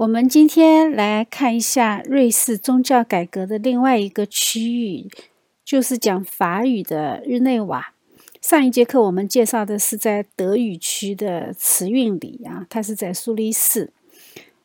我们今天来看一下瑞士宗教改革的另外一个区域，就是讲法语的日内瓦。上一节课我们介绍的是在德语区的慈运里啊，它是在苏黎世。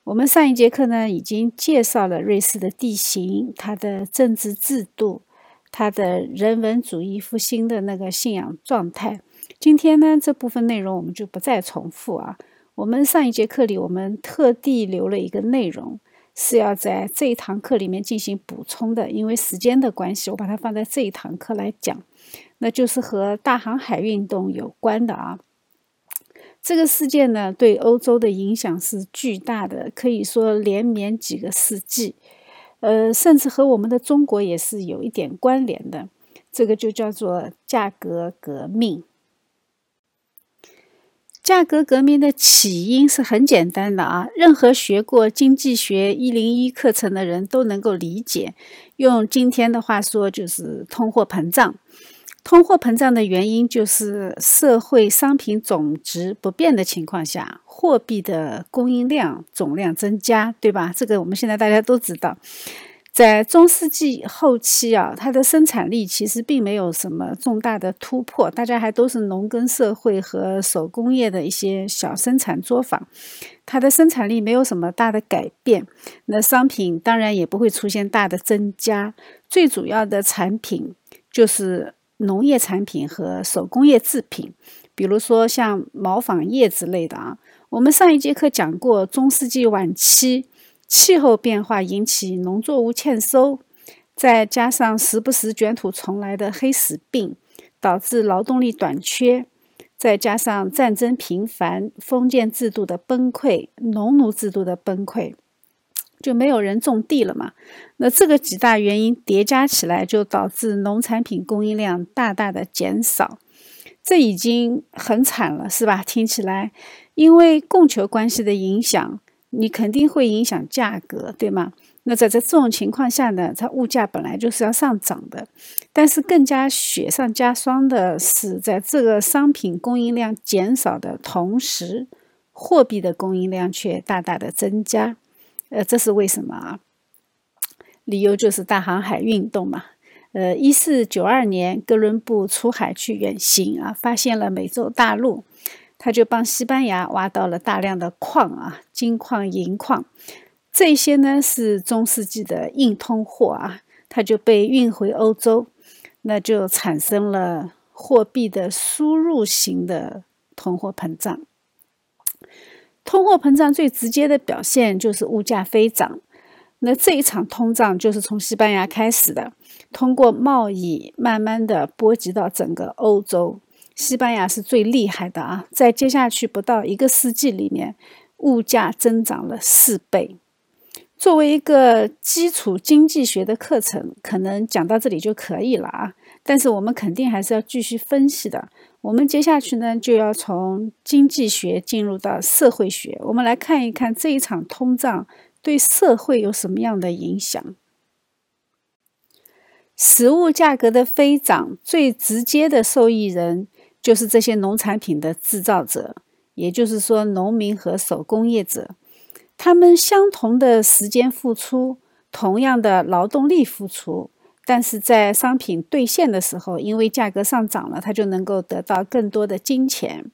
我们上一节课呢已经介绍了瑞士的地形、它的政治制度、它的人文主义复兴的那个信仰状态。今天呢这部分内容我们就不再重复啊。我们上一节课里，我们特地留了一个内容，是要在这一堂课里面进行补充的。因为时间的关系，我把它放在这一堂课来讲，那就是和大航海运动有关的啊。这个事件呢，对欧洲的影响是巨大的，可以说连绵几个世纪，呃，甚至和我们的中国也是有一点关联的。这个就叫做价格革命。价格革命的起因是很简单的啊，任何学过经济学一零一课程的人都能够理解。用今天的话说，就是通货膨胀。通货膨胀的原因就是社会商品总值不变的情况下，货币的供应量总量增加，对吧？这个我们现在大家都知道。在中世纪后期啊，它的生产力其实并没有什么重大的突破，大家还都是农耕社会和手工业的一些小生产作坊，它的生产力没有什么大的改变，那商品当然也不会出现大的增加，最主要的产品就是农业产品和手工业制品，比如说像毛纺业之类的啊。我们上一节课讲过，中世纪晚期。气候变化引起农作物欠收，再加上时不时卷土重来的黑死病，导致劳动力短缺，再加上战争频繁、封建制度的崩溃、农奴制度的崩溃，就没有人种地了嘛？那这个几大原因叠加起来，就导致农产品供应量大大的减少。这已经很惨了，是吧？听起来，因为供求关系的影响。你肯定会影响价格，对吗？那在这这种情况下呢，它物价本来就是要上涨的。但是更加雪上加霜的是，在这个商品供应量减少的同时，货币的供应量却大大的增加。呃，这是为什么啊？理由就是大航海运动嘛。呃，一四九二年，哥伦布出海去远行啊，发现了美洲大陆。他就帮西班牙挖到了大量的矿啊，金矿、银矿，这些呢是中世纪的硬通货啊，它就被运回欧洲，那就产生了货币的输入型的通货膨胀。通货膨胀最直接的表现就是物价飞涨，那这一场通胀就是从西班牙开始的，通过贸易慢慢的波及到整个欧洲。西班牙是最厉害的啊，在接下去不到一个世纪里面，物价增长了四倍。作为一个基础经济学的课程，可能讲到这里就可以了啊。但是我们肯定还是要继续分析的。我们接下去呢，就要从经济学进入到社会学，我们来看一看这一场通胀对社会有什么样的影响。食物价格的飞涨，最直接的受益人。就是这些农产品的制造者，也就是说农民和手工业者，他们相同的时间付出，同样的劳动力付出，但是在商品兑现的时候，因为价格上涨了，他就能够得到更多的金钱，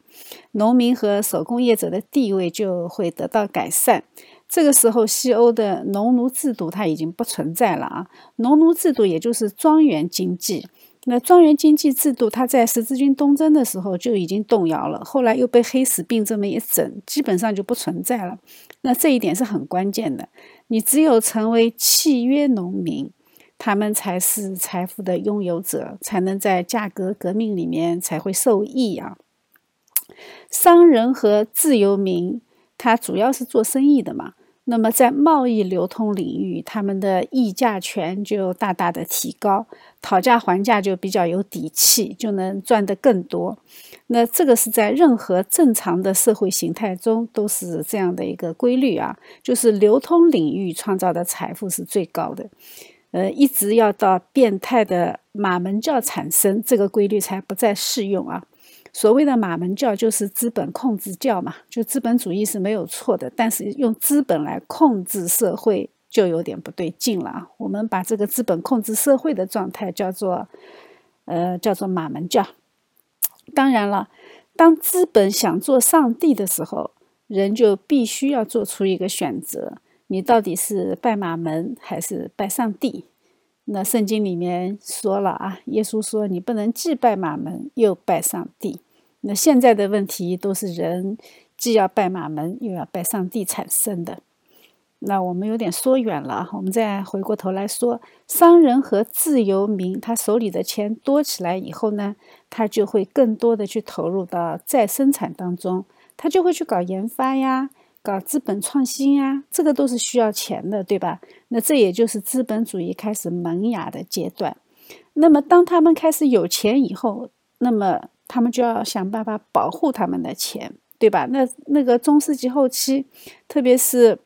农民和手工业者的地位就会得到改善。这个时候，西欧的农奴制度它已经不存在了啊，农奴制度也就是庄园经济。那庄园经济制度，它在十字军东征的时候就已经动摇了，后来又被黑死病这么一整，基本上就不存在了。那这一点是很关键的。你只有成为契约农民，他们才是财富的拥有者，才能在价格革命里面才会受益啊。商人和自由民，他主要是做生意的嘛。那么在贸易流通领域，他们的议价权就大大的提高，讨价还价就比较有底气，就能赚得更多。那这个是在任何正常的社会形态中都是这样的一个规律啊，就是流通领域创造的财富是最高的。呃，一直要到变态的马门教产生，这个规律才不再适用啊。所谓的马门教就是资本控制教嘛，就资本主义是没有错的，但是用资本来控制社会就有点不对劲了啊。我们把这个资本控制社会的状态叫做，呃，叫做马门教。当然了，当资本想做上帝的时候，人就必须要做出一个选择：你到底是拜马门还是拜上帝？那圣经里面说了啊，耶稣说你不能既拜马门又拜上帝。那现在的问题都是人既要拜马门又要拜上帝产生的。那我们有点说远了，我们再回过头来说，商人和自由民他手里的钱多起来以后呢，他就会更多的去投入到再生产当中，他就会去搞研发呀。搞资本创新呀，这个都是需要钱的，对吧？那这也就是资本主义开始萌芽的阶段。那么，当他们开始有钱以后，那么他们就要想办法保护他们的钱，对吧？那那个中世纪后期，特别是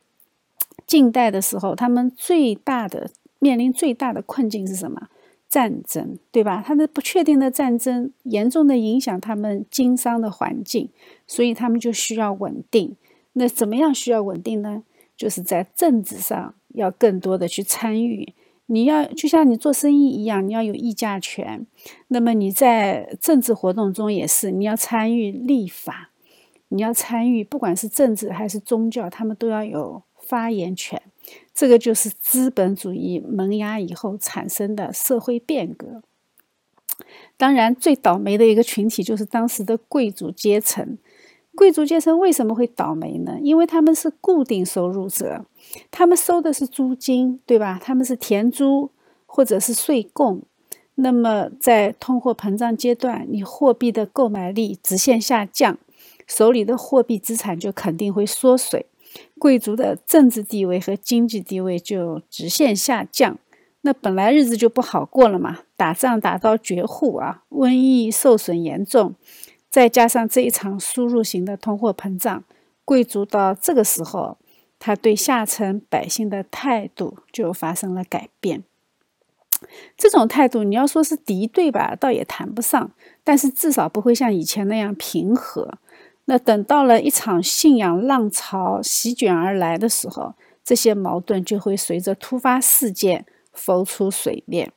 近代的时候，他们最大的面临最大的困境是什么？战争，对吧？他的不确定的战争严重的影响他们经商的环境，所以他们就需要稳定。那怎么样需要稳定呢？就是在政治上要更多的去参与。你要就像你做生意一样，你要有议价权。那么你在政治活动中也是，你要参与立法，你要参与，不管是政治还是宗教，他们都要有发言权。这个就是资本主义萌芽以后产生的社会变革。当然，最倒霉的一个群体就是当时的贵族阶层。贵族阶层为什么会倒霉呢？因为他们是固定收入者，他们收的是租金，对吧？他们是田租或者是税贡。那么在通货膨胀阶段，你货币的购买力直线下降，手里的货币资产就肯定会缩水，贵族的政治地位和经济地位就直线下降。那本来日子就不好过了嘛，打仗打到绝户啊，瘟疫受损严重。再加上这一场输入型的通货膨胀，贵族到这个时候，他对下层百姓的态度就发生了改变。这种态度，你要说是敌对吧，倒也谈不上，但是至少不会像以前那样平和。那等到了一场信仰浪潮席卷而来的时候，这些矛盾就会随着突发事件浮出水面。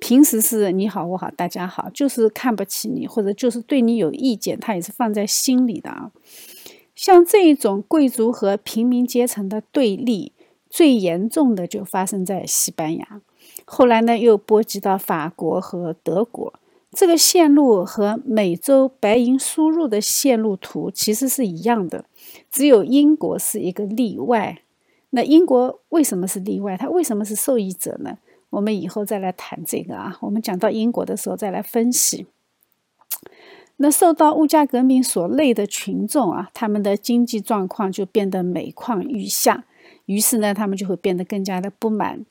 平时是你好我好大家好，就是看不起你或者就是对你有意见，他也是放在心里的啊。像这一种贵族和平民阶层的对立，最严重的就发生在西班牙，后来呢又波及到法国和德国。这个线路和美洲白银输入的线路图其实是一样的，只有英国是一个例外。那英国为什么是例外？它为什么是受益者呢？我们以后再来谈这个啊，我们讲到英国的时候再来分析。那受到物价革命所累的群众啊，他们的经济状况就变得每况愈下，于是呢，他们就会变得更加的不满。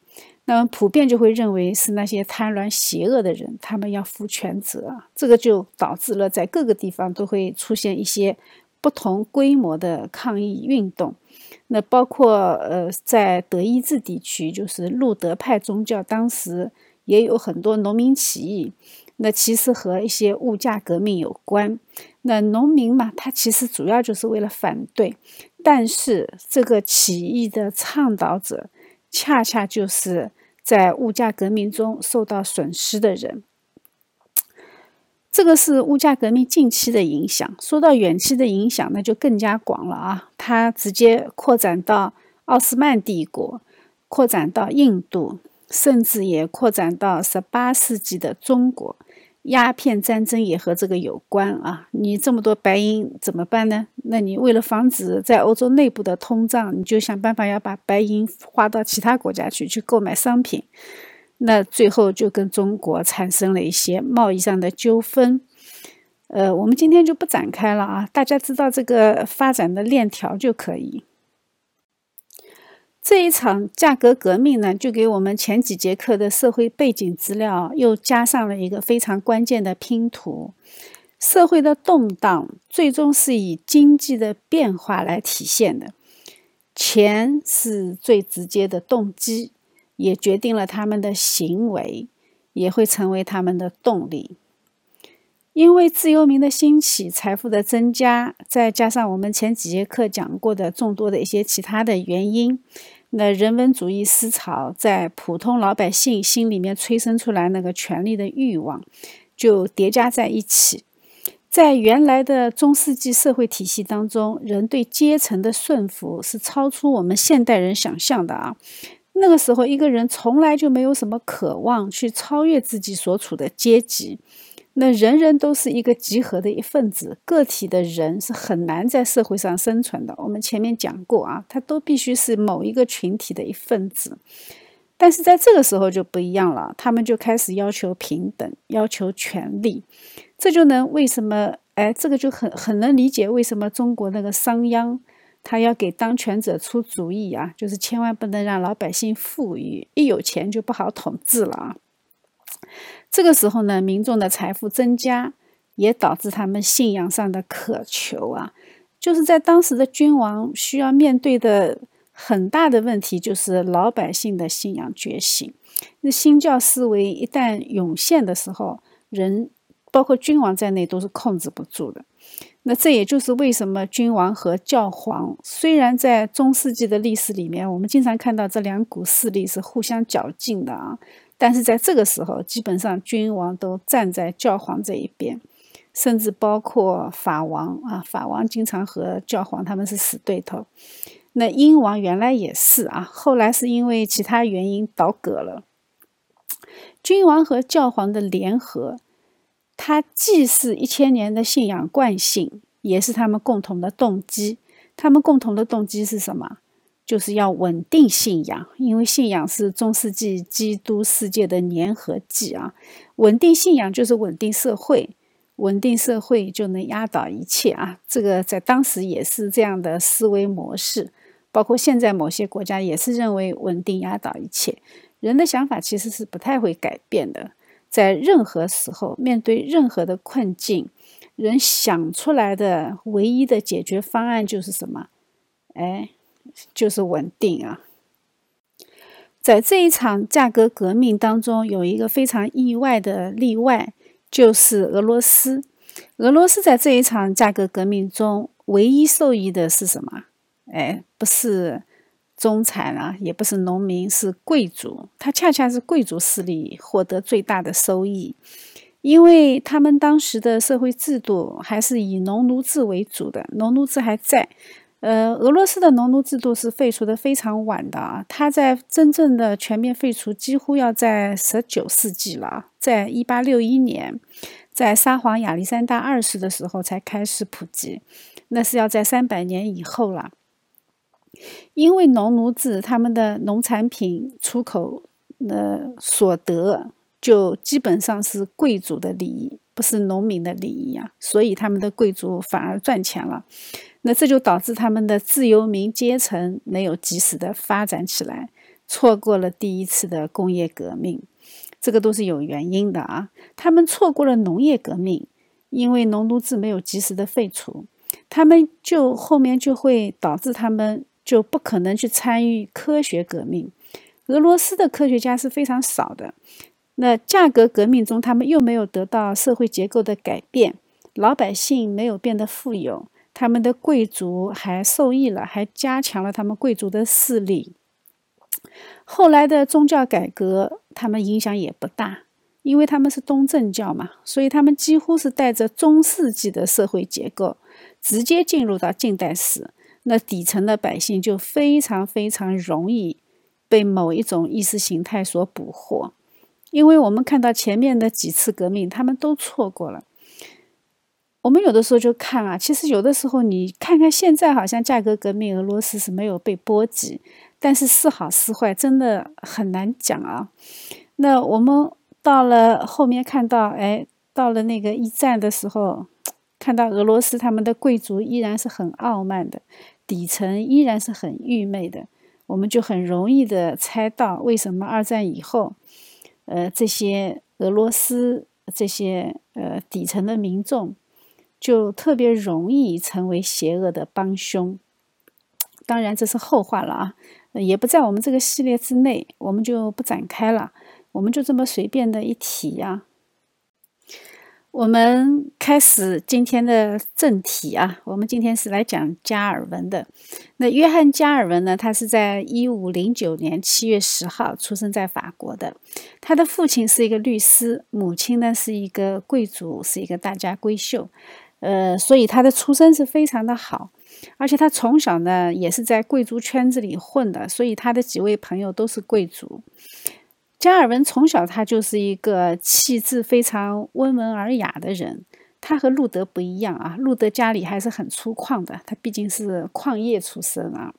那么普遍就会认为是那些贪婪邪恶的人，他们要负全责。这个就导致了在各个地方都会出现一些不同规模的抗议运动。那包括呃，在德意志地区，就是路德派宗教，当时也有很多农民起义。那其实和一些物价革命有关。那农民嘛，他其实主要就是为了反对，但是这个起义的倡导者，恰恰就是在物价革命中受到损失的人。这个是物价革命近期的影响。说到远期的影响，那就更加广了啊！它直接扩展到奥斯曼帝国，扩展到印度，甚至也扩展到十八世纪的中国。鸦片战争也和这个有关啊！你这么多白银怎么办呢？那你为了防止在欧洲内部的通胀，你就想办法要把白银花到其他国家去，去购买商品。那最后就跟中国产生了一些贸易上的纠纷，呃，我们今天就不展开了啊，大家知道这个发展的链条就可以。这一场价格革命呢，就给我们前几节课的社会背景资料又加上了一个非常关键的拼图。社会的动荡最终是以经济的变化来体现的，钱是最直接的动机。也决定了他们的行为，也会成为他们的动力。因为自由民的兴起、财富的增加，再加上我们前几节课讲过的众多的一些其他的原因，那人文主义思潮在普通老百姓心里面催生出来那个权力的欲望，就叠加在一起。在原来的中世纪社会体系当中，人对阶层的顺服是超出我们现代人想象的啊。那个时候，一个人从来就没有什么渴望去超越自己所处的阶级。那人人都是一个集合的一份子，个体的人是很难在社会上生存的。我们前面讲过啊，他都必须是某一个群体的一份子。但是在这个时候就不一样了，他们就开始要求平等，要求权利。这就能为什么？哎，这个就很很能理解为什么中国那个商鞅他要给当权者出主意啊，就是千万不能让老百姓富裕，一有钱就不好统治了啊。这个时候呢，民众的财富增加，也导致他们信仰上的渴求啊。就是在当时的君王需要面对的很大的问题，就是老百姓的信仰觉醒。那新教思维一旦涌现的时候，人包括君王在内都是控制不住的。那这也就是为什么君王和教皇虽然在中世纪的历史里面，我们经常看到这两股势力是互相较劲的啊。但是在这个时候，基本上君王都站在教皇这一边，甚至包括法王啊，法王经常和教皇他们是死对头。那英王原来也是啊，后来是因为其他原因倒戈了。君王和教皇的联合，它既是一千年的信仰惯性，也是他们共同的动机。他们共同的动机是什么？就是要稳定信仰，因为信仰是中世纪基督世界的粘合剂啊。稳定信仰就是稳定社会，稳定社会就能压倒一切啊。这个在当时也是这样的思维模式，包括现在某些国家也是认为稳定压倒一切。人的想法其实是不太会改变的，在任何时候面对任何的困境，人想出来的唯一的解决方案就是什么？哎。就是稳定啊！在这一场价格革命当中，有一个非常意外的例外，就是俄罗斯。俄罗斯在这一场价格革命中，唯一受益的是什么？哎，不是中产啊，也不是农民，是贵族。他恰恰是贵族势力获得最大的收益，因为他们当时的社会制度还是以农奴制为主的，农奴制还在。呃，俄罗斯的农奴制度是废除的非常晚的啊，它在真正的全面废除几乎要在十九世纪了，在一八六一年，在沙皇亚历山大二世的时候才开始普及，那是要在三百年以后了。因为农奴制，他们的农产品出口的所得就基本上是贵族的利益，不是农民的利益啊，所以他们的贵族反而赚钱了。那这就导致他们的自由民阶层没有及时的发展起来，错过了第一次的工业革命，这个都是有原因的啊。他们错过了农业革命，因为农奴制没有及时的废除，他们就后面就会导致他们就不可能去参与科学革命。俄罗斯的科学家是非常少的，那价格革命中他们又没有得到社会结构的改变，老百姓没有变得富有。他们的贵族还受益了，还加强了他们贵族的势力。后来的宗教改革，他们影响也不大，因为他们是东正教嘛，所以他们几乎是带着中世纪的社会结构直接进入到近代史。那底层的百姓就非常非常容易被某一种意识形态所捕获，因为我们看到前面的几次革命，他们都错过了。我们有的时候就看啊，其实有的时候你看看现在，好像价格革命，俄罗斯是没有被波及，但是是好是坏，真的很难讲啊。那我们到了后面看到，哎，到了那个一战的时候，看到俄罗斯他们的贵族依然是很傲慢的，底层依然是很愚昧的，我们就很容易的猜到为什么二战以后，呃，这些俄罗斯这些呃底层的民众。就特别容易成为邪恶的帮凶，当然这是后话了啊，也不在我们这个系列之内，我们就不展开了，我们就这么随便的一提呀。我们开始今天的正题啊，我们今天是来讲加尔文的。那约翰·加尔文呢，他是在一五零九年七月十号出生在法国的。他的父亲是一个律师，母亲呢是一个贵族，是一个大家闺秀。呃，所以他的出身是非常的好，而且他从小呢也是在贵族圈子里混的，所以他的几位朋友都是贵族。加尔文从小他就是一个气质非常温文尔雅的人，他和路德不一样啊。路德家里还是很粗犷的，他毕竟是矿业出身啊。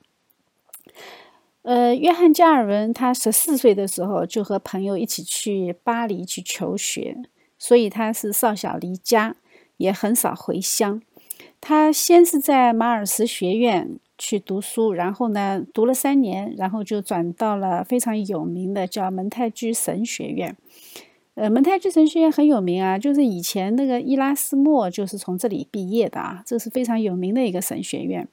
呃，约翰加尔文他十四岁的时候就和朋友一起去巴黎去求学，所以他是少小离家，也很少回乡。他先是在马尔什学院。去读书，然后呢，读了三年，然后就转到了非常有名的叫蒙太居神学院。呃，蒙太居神学院很有名啊，就是以前那个伊拉斯莫就是从这里毕业的啊，这是非常有名的一个神学院。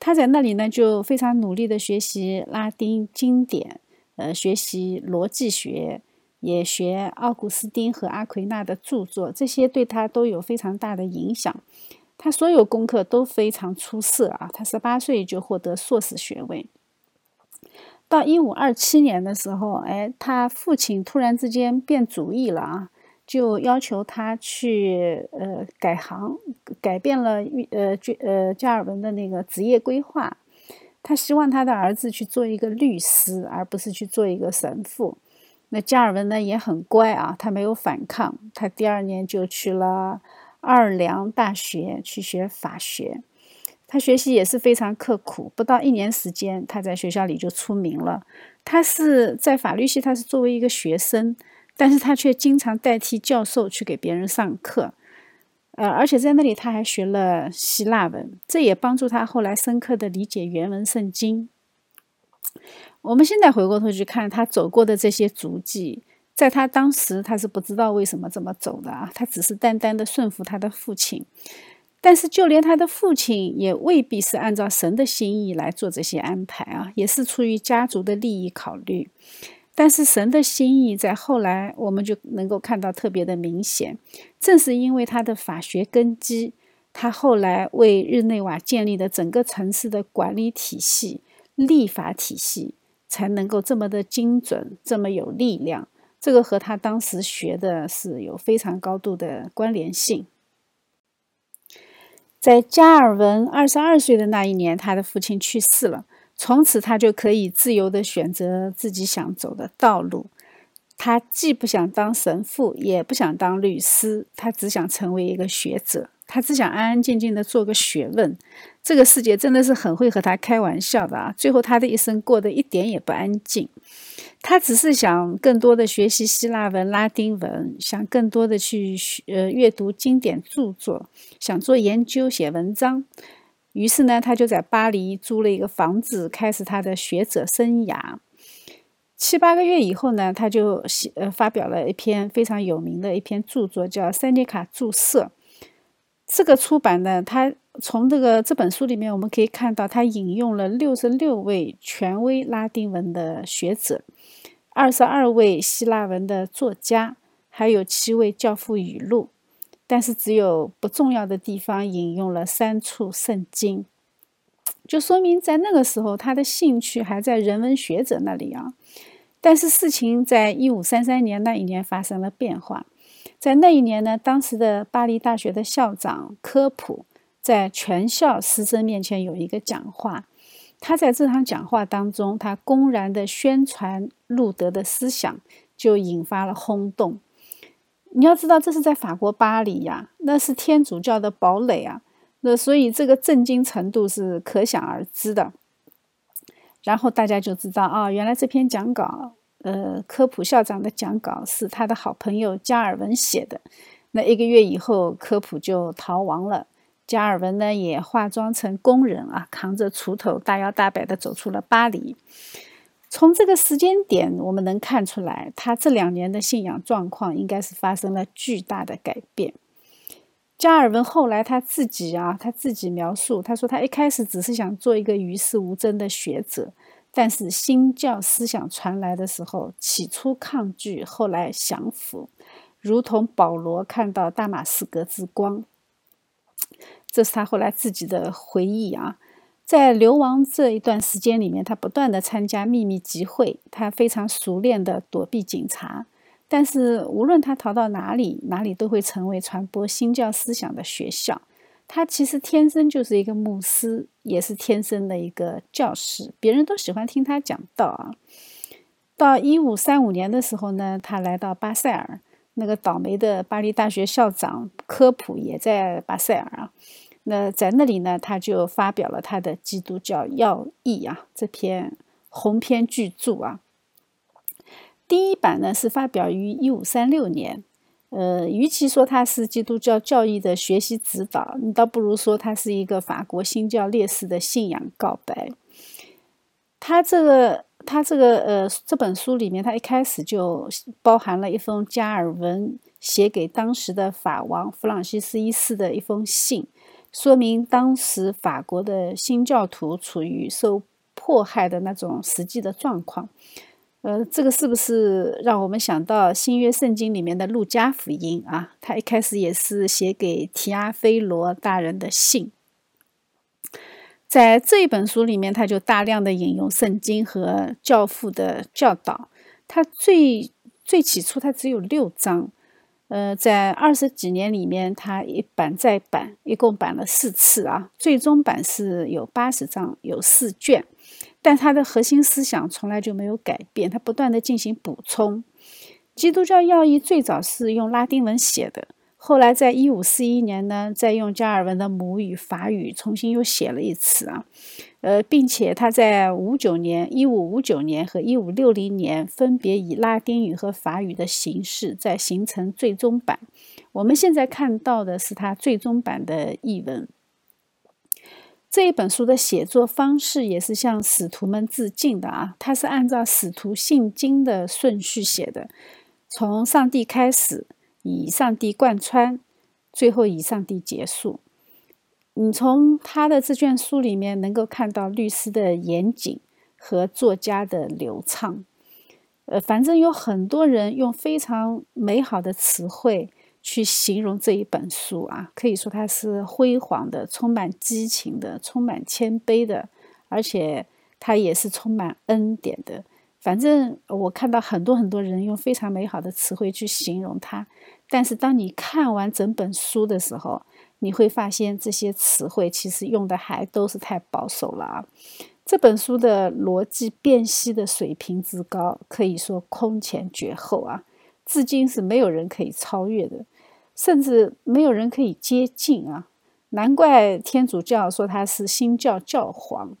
他在那里呢，就非常努力的学习拉丁经典，呃，学习逻辑学，也学奥古斯丁和阿奎那的著作，这些对他都有非常大的影响。他所有功课都非常出色啊！他十八岁就获得硕士学位。到一五二七年的时候，哎，他父亲突然之间变主意了啊，就要求他去呃改行，改变了呃呃加尔文的那个职业规划。他希望他的儿子去做一个律师，而不是去做一个神父。那加尔文呢也很乖啊，他没有反抗，他第二年就去了。奥尔良大学去学法学，他学习也是非常刻苦。不到一年时间，他在学校里就出名了。他是在法律系，他是作为一个学生，但是他却经常代替教授去给别人上课。呃，而且在那里他还学了希腊文，这也帮助他后来深刻的理解原文圣经。我们现在回过头去看他走过的这些足迹。在他当时，他是不知道为什么这么走的啊，他只是单单的顺服他的父亲。但是，就连他的父亲也未必是按照神的心意来做这些安排啊，也是出于家族的利益考虑。但是，神的心意在后来我们就能够看到特别的明显。正是因为他的法学根基，他后来为日内瓦建立的整个城市的管理体系、立法体系，才能够这么的精准，这么有力量。这个和他当时学的是有非常高度的关联性。在加尔文二十二岁的那一年，他的父亲去世了，从此他就可以自由的选择自己想走的道路。他既不想当神父，也不想当律师，他只想成为一个学者，他只想安安静静的做个学问。这个世界真的是很会和他开玩笑的啊！最后他的一生过得一点也不安静。他只是想更多的学习希腊文、拉丁文，想更多的去呃阅读经典著作，想做研究、写文章。于是呢，他就在巴黎租了一个房子，开始他的学者生涯。七八个月以后呢，他就写呃发表了一篇非常有名的一篇著作，叫《塞涅卡注释》。这个出版呢，他从这个这本书里面我们可以看到，他引用了六十六位权威拉丁文的学者。二十二位希腊文的作家，还有七位教父语录，但是只有不重要的地方引用了三处圣经，就说明在那个时候他的兴趣还在人文学者那里啊。但是事情在一五三三年那一年发生了变化，在那一年呢，当时的巴黎大学的校长科普在全校师生面前有一个讲话。他在这场讲话当中，他公然的宣传路德的思想，就引发了轰动。你要知道，这是在法国巴黎呀，那是天主教的堡垒啊，那所以这个震惊程度是可想而知的。然后大家就知道啊，原来这篇讲稿，呃，科普校长的讲稿是他的好朋友加尔文写的。那一个月以后，科普就逃亡了。加尔文呢，也化妆成工人啊，扛着锄头，大摇大摆地走出了巴黎。从这个时间点，我们能看出来，他这两年的信仰状况应该是发生了巨大的改变。加尔文后来他自己啊，他自己描述，他说他一开始只是想做一个与世无争的学者，但是新教思想传来的时候，起初抗拒，后来降服。如同保罗看到大马士革之光。这是他后来自己的回忆啊。在流亡这一段时间里面，他不断的参加秘密集会，他非常熟练的躲避警察。但是无论他逃到哪里，哪里都会成为传播新教思想的学校。他其实天生就是一个牧师，也是天生的一个教师，别人都喜欢听他讲道啊。到一五三五年的时候呢，他来到巴塞尔，那个倒霉的巴黎大学校长科普也在巴塞尔啊。那在那里呢，他就发表了他的《基督教要义》啊这篇鸿篇巨著啊。第一版呢是发表于一五三六年。呃，与其说它是基督教教义的学习指导，你倒不如说它是一个法国新教烈士的信仰告白。他这个，他这个，呃，这本书里面，他一开始就包含了一封加尔文写给当时的法王弗朗西斯一世的一封信，说明当时法国的新教徒处于受迫害的那种实际的状况。呃，这个是不是让我们想到新约圣经里面的路加福音啊？他一开始也是写给提阿非罗大人的信。在这一本书里面，他就大量的引用圣经和教父的教导。他最最起初他只有六章，呃，在二十几年里面，他一版再版，一共版了四次啊。最终版是有八十章，有四卷。但他的核心思想从来就没有改变，他不断的进行补充。基督教要义最早是用拉丁文写的，后来在一五四一年呢，再用加尔文的母语法语重新又写了一次啊，呃，并且他在五九年、一五五九年和一五六零年分别以拉丁语和法语的形式再形成最终版。我们现在看到的是他最终版的译文。这一本书的写作方式也是向使徒们致敬的啊，它是按照使徒信经的顺序写的，从上帝开始，以上帝贯穿，最后以上帝结束。你从他的这卷书里面能够看到律师的严谨和作家的流畅，呃，反正有很多人用非常美好的词汇。去形容这一本书啊，可以说它是辉煌的、充满激情的、充满谦卑的，而且它也是充满恩典的。反正我看到很多很多人用非常美好的词汇去形容它，但是当你看完整本书的时候，你会发现这些词汇其实用的还都是太保守了啊。这本书的逻辑辨析的水平之高，可以说空前绝后啊，至今是没有人可以超越的。甚至没有人可以接近啊！难怪天主教说他是新教教皇。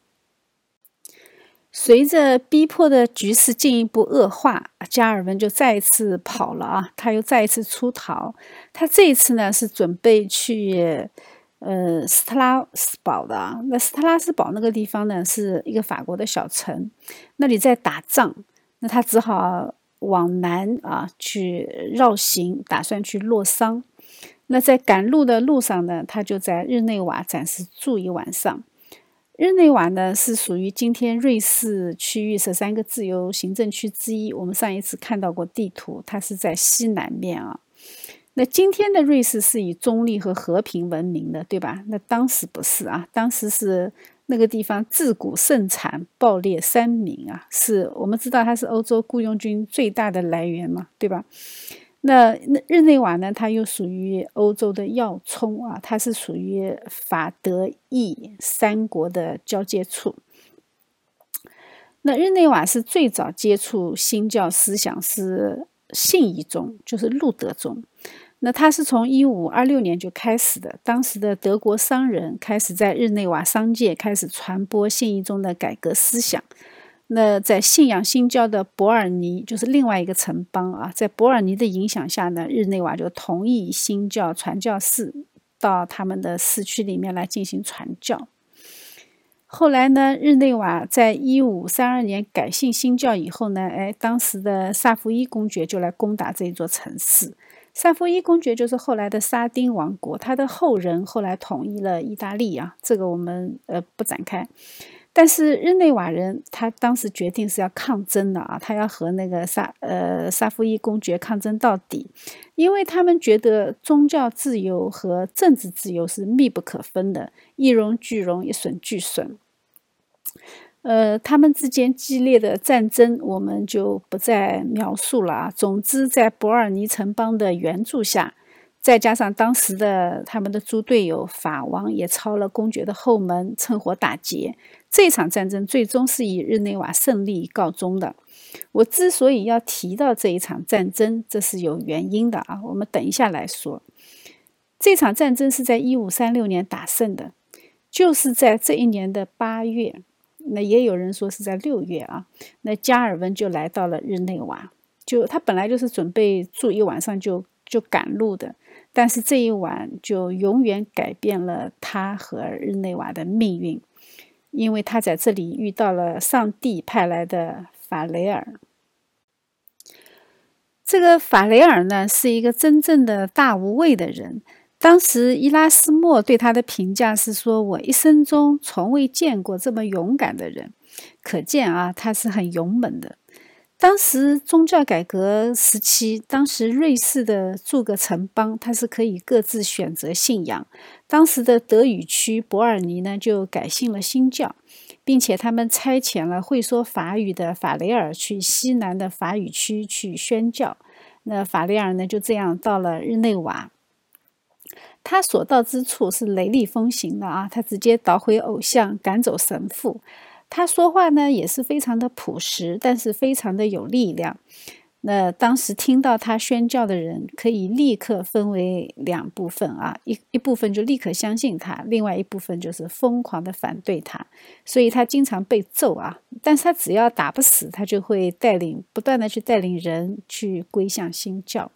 随着逼迫的局势进一步恶化，加尔文就再一次跑了啊！他又再一次出逃。他这一次呢是准备去呃斯特拉斯堡的。那斯特拉斯堡那个地方呢是一个法国的小城，那里在打仗，那他只好往南啊去绕行，打算去洛桑。那在赶路的路上呢，他就在日内瓦暂时住一晚上。日内瓦呢是属于今天瑞士区域十三个自由行政区之一。我们上一次看到过地图，它是在西南面啊。那今天的瑞士是以中立和和平闻名的，对吧？那当时不是啊，当时是那个地方自古盛产暴烈三民啊，是我们知道它是欧洲雇佣军最大的来源嘛，对吧？那那日内瓦呢？它又属于欧洲的要冲啊，它是属于法德意三国的交界处。那日内瓦是最早接触新教思想是信义宗，就是路德宗。那它是从一五二六年就开始的，当时的德国商人开始在日内瓦商界开始传播信义宗的改革思想。那在信仰新教的伯尔尼就是另外一个城邦啊，在伯尔尼的影响下呢，日内瓦就同意新教传教士到他们的市区里面来进行传教。后来呢，日内瓦在一五三二年改信新教以后呢，哎，当时的萨伏伊公爵就来攻打这一座城市。萨伏伊公爵就是后来的沙丁王国，他的后人后来统一了意大利啊，这个我们呃不展开。但是日内瓦人他当时决定是要抗争的啊，他要和那个萨呃萨夫伊公爵抗争到底，因为他们觉得宗教自由和政治自由是密不可分的，一荣俱荣，一损俱损。呃，他们之间激烈的战争我们就不再描述了啊。总之，在伯尔尼城邦的援助下。再加上当时的他们的猪队友法王也抄了公爵的后门，趁火打劫。这场战争最终是以日内瓦胜利告终的。我之所以要提到这一场战争，这是有原因的啊。我们等一下来说。这场战争是在一五三六年打胜的，就是在这一年的八月。那也有人说是在六月啊。那加尔文就来到了日内瓦，就他本来就是准备住一晚上就就赶路的。但是这一晚就永远改变了他和日内瓦的命运，因为他在这里遇到了上帝派来的法雷尔。这个法雷尔呢，是一个真正的大无畏的人。当时伊拉斯莫对他的评价是说：“我一生中从未见过这么勇敢的人。”可见啊，他是很勇猛的。当时宗教改革时期，当时瑞士的诸个城邦，它是可以各自选择信仰。当时的德语区伯尔尼呢，就改信了新教，并且他们差遣了会说法语的法雷尔去西南的法语区去宣教。那法雷尔呢，就这样到了日内瓦。他所到之处是雷厉风行的啊，他直接捣毁偶像，赶走神父。他说话呢也是非常的朴实，但是非常的有力量。那当时听到他宣教的人，可以立刻分为两部分啊，一一部分就立刻相信他，另外一部分就是疯狂的反对他。所以他经常被揍啊，但是他只要打不死，他就会带领不断的去带领人去归向新教。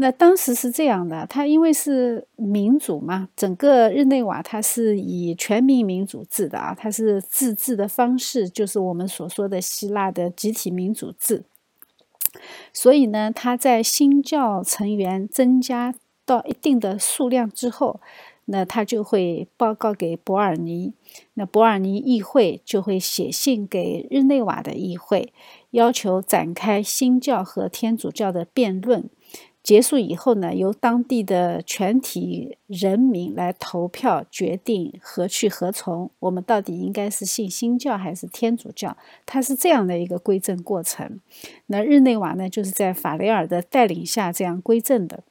那当时是这样的，他因为是民主嘛，整个日内瓦它是以全民民主制的啊，它是自治的方式，就是我们所说的希腊的集体民主制。所以呢，他在新教成员增加到一定的数量之后，那他就会报告给伯尔尼，那伯尔尼议会就会写信给日内瓦的议会，要求展开新教和天主教的辩论。结束以后呢，由当地的全体人民来投票决定何去何从。我们到底应该是信新教还是天主教？它是这样的一个归正过程。那日内瓦呢，就是在法雷尔的带领下这样归正的。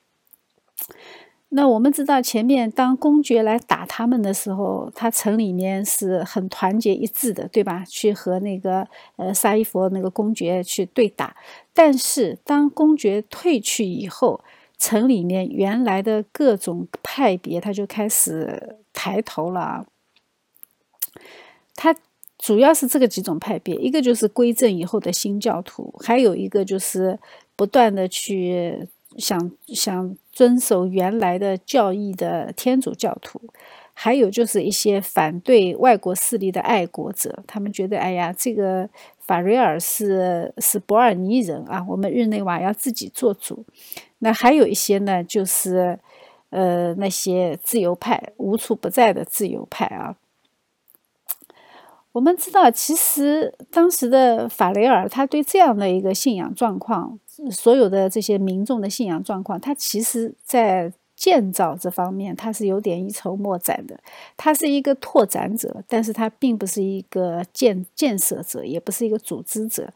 那我们知道，前面当公爵来打他们的时候，他城里面是很团结一致的，对吧？去和那个呃沙伊佛那个公爵去对打。但是当公爵退去以后，城里面原来的各种派别，他就开始抬头了。他主要是这个几种派别，一个就是归正以后的新教徒，还有一个就是不断的去。想想遵守原来的教义的天主教徒，还有就是一些反对外国势力的爱国者，他们觉得，哎呀，这个法瑞尔是是伯尔尼人啊，我们日内瓦要自己做主。那还有一些呢，就是呃那些自由派，无处不在的自由派啊。我们知道，其实当时的法雷尔他对这样的一个信仰状况。所有的这些民众的信仰状况，他其实在建造这方面，他是有点一筹莫展的。他是一个拓展者，但是他并不是一个建建设者，也不是一个组织者。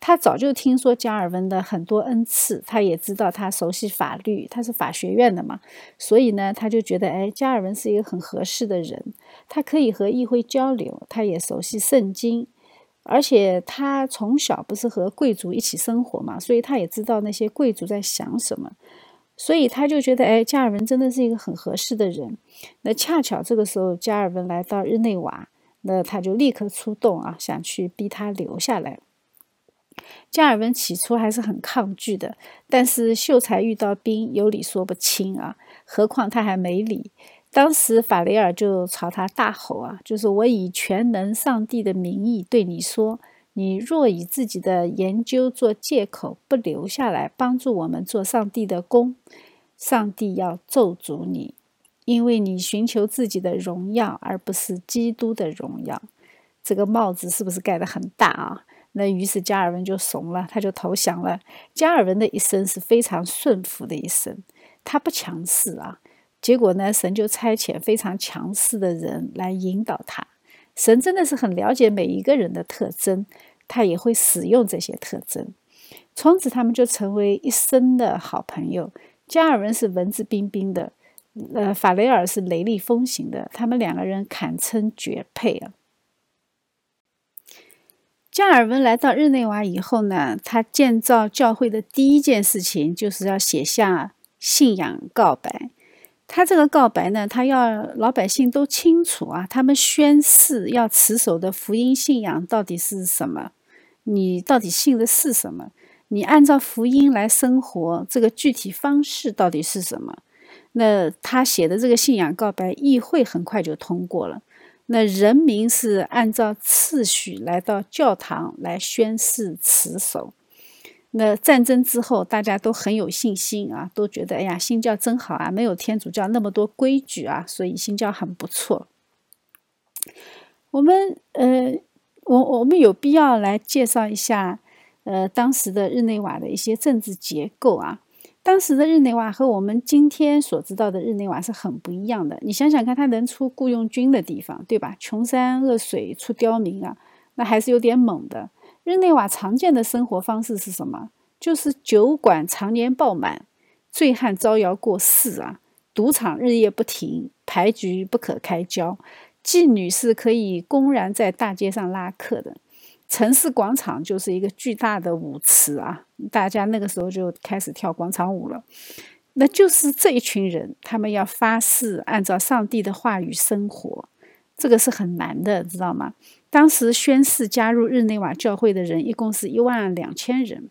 他早就听说加尔文的很多恩赐，他也知道他熟悉法律，他是法学院的嘛，所以呢，他就觉得，哎，加尔文是一个很合适的人，他可以和议会交流，他也熟悉圣经。而且他从小不是和贵族一起生活嘛，所以他也知道那些贵族在想什么，所以他就觉得，哎，加尔文真的是一个很合适的人。那恰巧这个时候，加尔文来到日内瓦，那他就立刻出动啊，想去逼他留下来。加尔文起初还是很抗拒的，但是秀才遇到兵，有理说不清啊，何况他还没理。当时法雷尔就朝他大吼啊，就是我以全能上帝的名义对你说，你若以自己的研究做借口不留下来帮助我们做上帝的工，上帝要咒诅你，因为你寻求自己的荣耀而不是基督的荣耀。这个帽子是不是盖得很大啊？那于是加尔文就怂了，他就投降了。加尔文的一生是非常顺服的一生，他不强势啊。结果呢，神就差遣非常强势的人来引导他。神真的是很了解每一个人的特征，他也会使用这些特征。从此，他们就成为一生的好朋友。加尔文是文质彬彬的，呃，法雷尔是雷厉风行的，他们两个人堪称绝配啊。加尔文来到日内瓦以后呢，他建造教会的第一件事情就是要写下信仰告白。他这个告白呢，他要老百姓都清楚啊，他们宣誓要持守的福音信仰到底是什么？你到底信的是什么？你按照福音来生活，这个具体方式到底是什么？那他写的这个信仰告白，议会很快就通过了。那人民是按照次序来到教堂来宣誓持守。那战争之后，大家都很有信心啊，都觉得哎呀，新教真好啊，没有天主教那么多规矩啊，所以新教很不错。我们呃，我我们有必要来介绍一下呃当时的日内瓦的一些政治结构啊。当时的日内瓦和我们今天所知道的日内瓦是很不一样的。你想想看，它能出雇佣军的地方，对吧？穷山恶水出刁民啊，那还是有点猛的。日内瓦常见的生活方式是什么？就是酒馆常年爆满，醉汉招摇过市啊，赌场日夜不停，牌局不可开交，妓女是可以公然在大街上拉客的。城市广场就是一个巨大的舞池啊，大家那个时候就开始跳广场舞了。那就是这一群人，他们要发誓按照上帝的话语生活，这个是很难的，知道吗？当时宣誓加入日内瓦教会的人一共是一万两千人。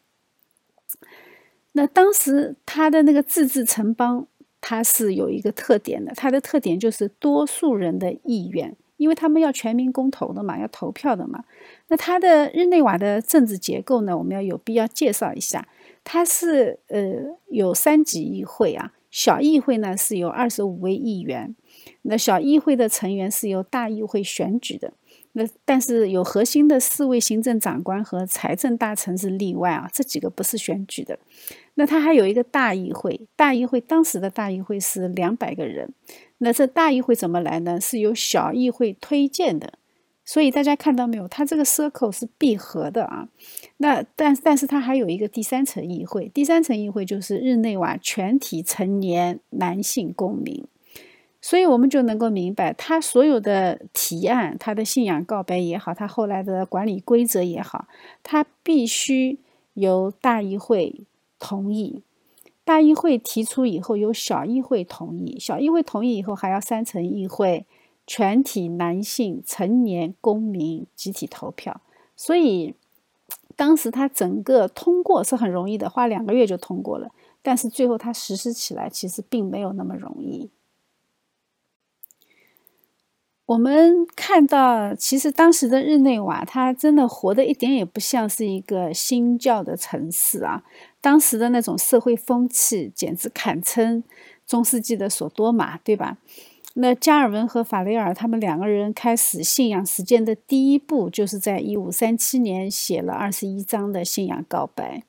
那当时他的那个自治城邦，它是有一个特点的，它的特点就是多数人的意愿。因为他们要全民公投的嘛，要投票的嘛。那他的日内瓦的政治结构呢，我们要有必要介绍一下。它是呃有三级议会啊，小议会呢是由二十五位议员，那小议会的成员是由大议会选举的。那但是有核心的四位行政长官和财政大臣是例外啊，这几个不是选举的。那他还有一个大议会，大议会当时的大议会是两百个人。那这大议会怎么来呢？是由小议会推荐的，所以大家看到没有？它这个 circle 是闭合的啊。那但但是它还有一个第三层议会，第三层议会就是日内瓦全体成年男性公民。所以我们就能够明白，他所有的提案，他的信仰告白也好，他后来的管理规则也好，他必须由大议会同意。大议会提出以后，由小议会同意；小议会同意以后，还要三层议会，全体男性成年公民集体投票。所以，当时他整个通过是很容易的，花两个月就通过了。但是最后他实施起来，其实并没有那么容易。我们看到，其实当时的日内瓦，它真的活得一点也不像是一个新教的城市啊。当时的那种社会风气，简直堪称中世纪的索多玛，对吧？那加尔文和法雷尔他们两个人开始信仰实践的第一步，就是在一五三七年写了二十一章的信仰告白。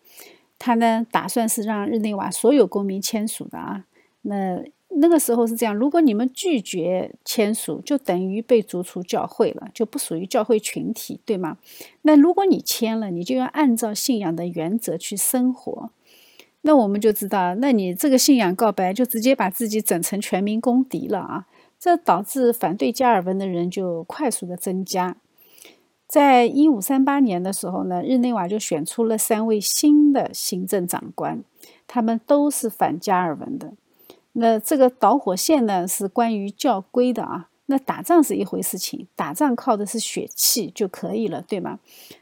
他呢，打算是让日内瓦所有公民签署的啊。那那个时候是这样，如果你们拒绝签署，就等于被逐出教会了，就不属于教会群体，对吗？那如果你签了，你就要按照信仰的原则去生活。那我们就知道，那你这个信仰告白就直接把自己整成全民公敌了啊！这导致反对加尔文的人就快速的增加。在一五三八年的时候呢，日内瓦就选出了三位新的行政长官，他们都是反加尔文的。那这个导火线呢是关于教规的啊。那打仗是一回事情，打仗靠的是血气就可以了，对吗？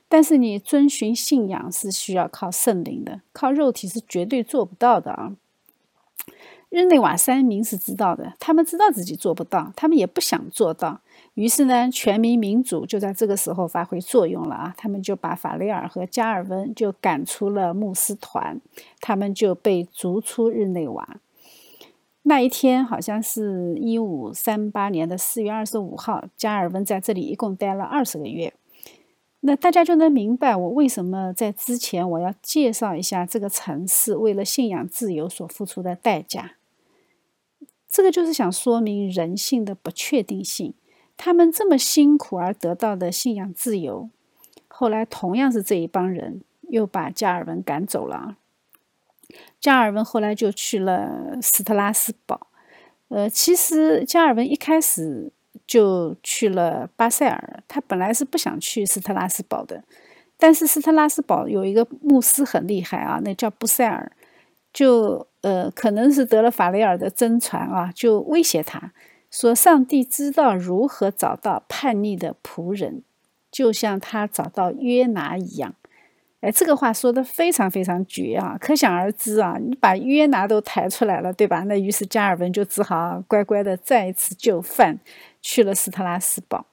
但是你遵循信仰是需要靠圣灵的，靠肉体是绝对做不到的啊。日内瓦三民是知道的，他们知道自己做不到，他们也不想做到。于是呢，全民民主就在这个时候发挥作用了啊。他们就把法雷尔和加尔文就赶出了穆斯团，他们就被逐出日内瓦。那一天好像是一五三八年的四月二十五号，加尔文在这里一共待了二十个月。那大家就能明白我为什么在之前我要介绍一下这个城市为了信仰自由所付出的代价。这个就是想说明人性的不确定性。他们这么辛苦而得到的信仰自由，后来同样是这一帮人又把加尔文赶走了。加尔文后来就去了斯特拉斯堡。呃，其实加尔文一开始就去了巴塞尔，他本来是不想去斯特拉斯堡的。但是斯特拉斯堡有一个牧师很厉害啊，那叫布塞尔，就呃可能是得了法雷尔的真传啊，就威胁他说：“上帝知道如何找到叛逆的仆人，就像他找到约拿一样。”哎，这个话说的非常非常绝啊！可想而知啊，你把约拿都抬出来了，对吧？那于是加尔文就只好乖乖的再一次就范，去了斯特拉斯堡。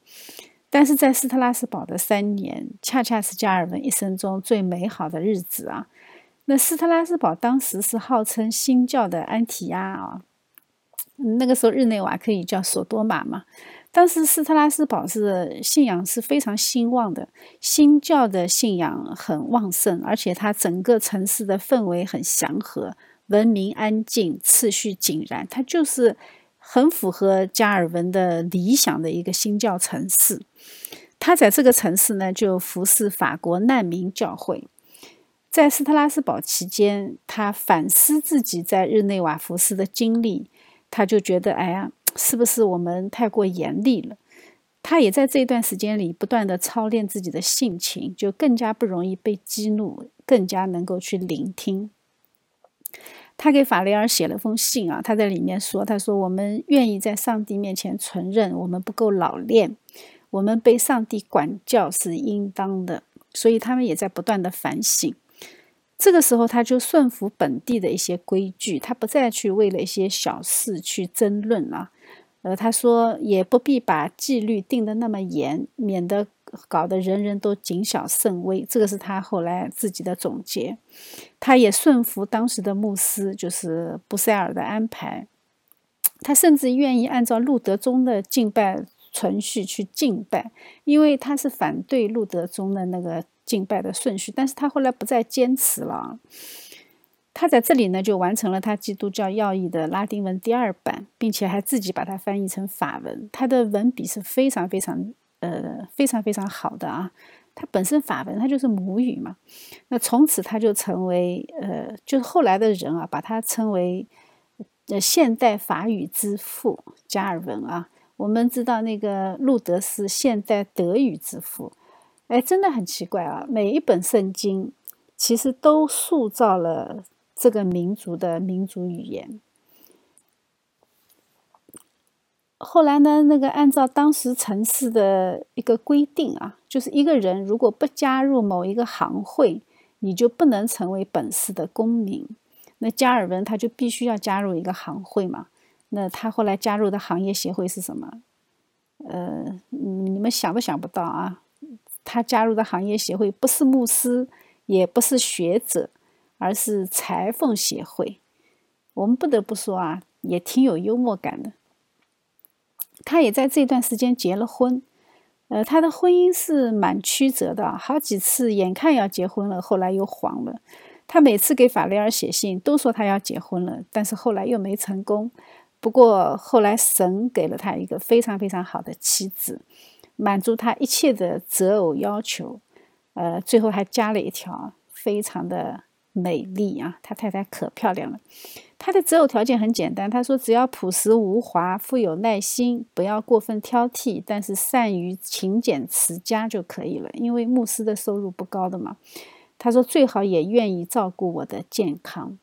但是在斯特拉斯堡的三年，恰恰是加尔文一生中最美好的日子啊！那斯特拉斯堡当时是号称新教的安提亚啊，那个时候日内瓦可以叫索多玛嘛。当时斯特拉斯堡是信仰是非常兴旺的，新教的信仰很旺盛，而且它整个城市的氛围很祥和，文明安静，秩序井然，它就是很符合加尔文的理想的一个新教城市。他在这个城市呢，就服侍法国难民教会。在斯特拉斯堡期间，他反思自己在日内瓦服侍的经历，他就觉得，哎呀。是不是我们太过严厉了？他也在这段时间里不断的操练自己的性情，就更加不容易被激怒，更加能够去聆听。他给法雷尔写了封信啊，他在里面说：“他说我们愿意在上帝面前承认我们不够老练，我们被上帝管教是应当的。”所以他们也在不断的反省。这个时候，他就顺服本地的一些规矩，他不再去为了一些小事去争论了。呃，他说也不必把纪律定得那么严，免得搞得人人都谨小慎微。这个是他后来自己的总结。他也顺服当时的牧师，就是布塞尔的安排。他甚至愿意按照路德宗的敬拜程序去敬拜，因为他是反对路德宗的那个敬拜的顺序。但是他后来不再坚持了。他在这里呢，就完成了他基督教要义的拉丁文第二版，并且还自己把它翻译成法文。他的文笔是非常非常呃非常非常好的啊。他本身法文他就是母语嘛，那从此他就成为呃，就是后来的人啊，把他称为呃现代法语之父加尔文啊。我们知道那个路德是现代德语之父，哎，真的很奇怪啊。每一本圣经其实都塑造了。这个民族的民族语言。后来呢，那个按照当时城市的一个规定啊，就是一个人如果不加入某一个行会，你就不能成为本市的公民。那加尔文他就必须要加入一个行会嘛。那他后来加入的行业协会是什么？呃，你们想都想不到啊！他加入的行业协会不是牧师，也不是学者。而是裁缝协会，我们不得不说啊，也挺有幽默感的。他也在这段时间结了婚，呃，他的婚姻是蛮曲折的，好几次眼看要结婚了，后来又黄了。他每次给法雷尔写信都说他要结婚了，但是后来又没成功。不过后来神给了他一个非常非常好的妻子，满足他一切的择偶要求，呃，最后还加了一条，非常的。美丽啊，他太太可漂亮了。他的择偶条件很简单，他说只要朴实无华、富有耐心，不要过分挑剔，但是善于勤俭持家就可以了。因为牧师的收入不高的嘛。他说最好也愿意照顾我的健康。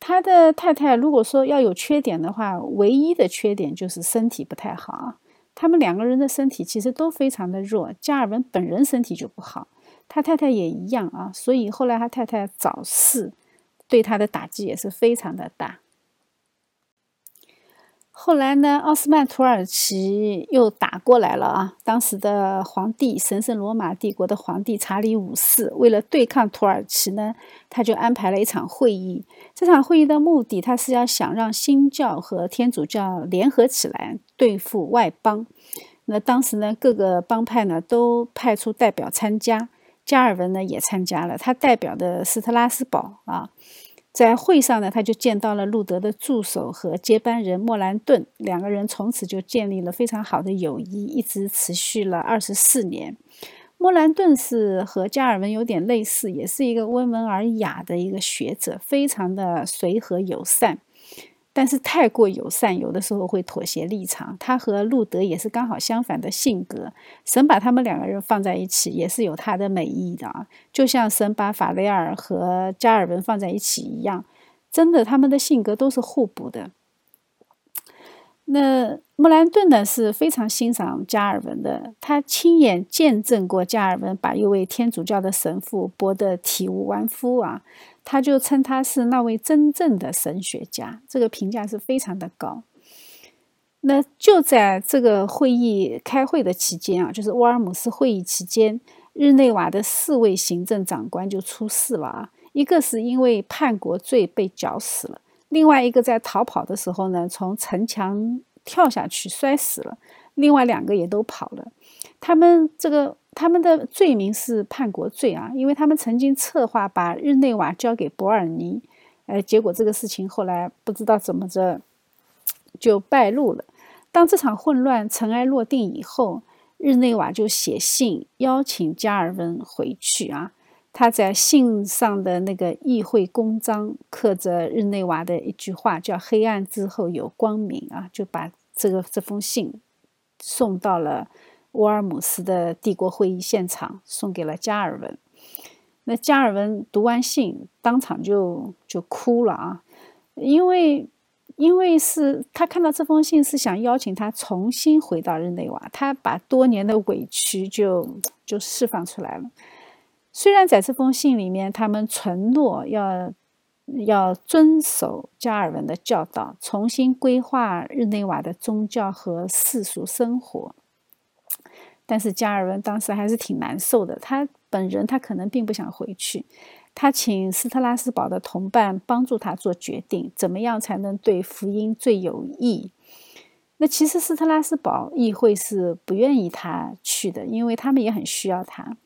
他的太太如果说要有缺点的话，唯一的缺点就是身体不太好啊。他们两个人的身体其实都非常的弱，加尔文本人身体就不好。他太太也一样啊，所以后来他太太早逝，对他的打击也是非常的大。后来呢，奥斯曼土耳其又打过来了啊！当时的皇帝，神圣罗马帝国的皇帝查理五世，为了对抗土耳其呢，他就安排了一场会议。这场会议的目的，他是要想让新教和天主教联合起来对付外邦。那当时呢，各个帮派呢都派出代表参加，加尔文呢也参加了，他代表的斯特拉斯堡啊。在会上呢，他就见到了路德的助手和接班人莫兰顿，两个人从此就建立了非常好的友谊，一直持续了二十四年。莫兰顿是和加尔文有点类似，也是一个温文尔雅的一个学者，非常的随和友善。但是太过友善，有的时候会妥协立场。他和路德也是刚好相反的性格。神把他们两个人放在一起，也是有他的美意的啊。就像神把法雷尔和加尔文放在一起一样，真的，他们的性格都是互补的。那穆兰顿呢是非常欣赏加尔文的，他亲眼见证过加尔文把一位天主教的神父驳得体无完肤啊。他就称他是那位真正的神学家，这个评价是非常的高。那就在这个会议开会的期间啊，就是沃尔姆斯会议期间，日内瓦的四位行政长官就出事了啊。一个是因为叛国罪被绞死了，另外一个在逃跑的时候呢，从城墙跳下去摔死了，另外两个也都跑了。他们这个。他们的罪名是叛国罪啊，因为他们曾经策划把日内瓦交给伯尔尼，呃，结果这个事情后来不知道怎么着就败露了。当这场混乱尘埃落定以后，日内瓦就写信邀请加尔文回去啊。他在信上的那个议会公章刻着日内瓦的一句话，叫“黑暗之后有光明”啊，就把这个这封信送到了。沃尔姆斯的帝国会议现场送给了加尔文。那加尔文读完信，当场就就哭了啊！因为因为是他看到这封信，是想邀请他重新回到日内瓦，他把多年的委屈就就释放出来了。虽然在这封信里面，他们承诺要要遵守加尔文的教导，重新规划日内瓦的宗教和世俗生活。但是加尔文当时还是挺难受的。他本人他可能并不想回去，他请斯特拉斯堡的同伴帮助他做决定，怎么样才能对福音最有益？那其实斯特拉斯堡议会是不愿意他去的，因为他们也很需要他。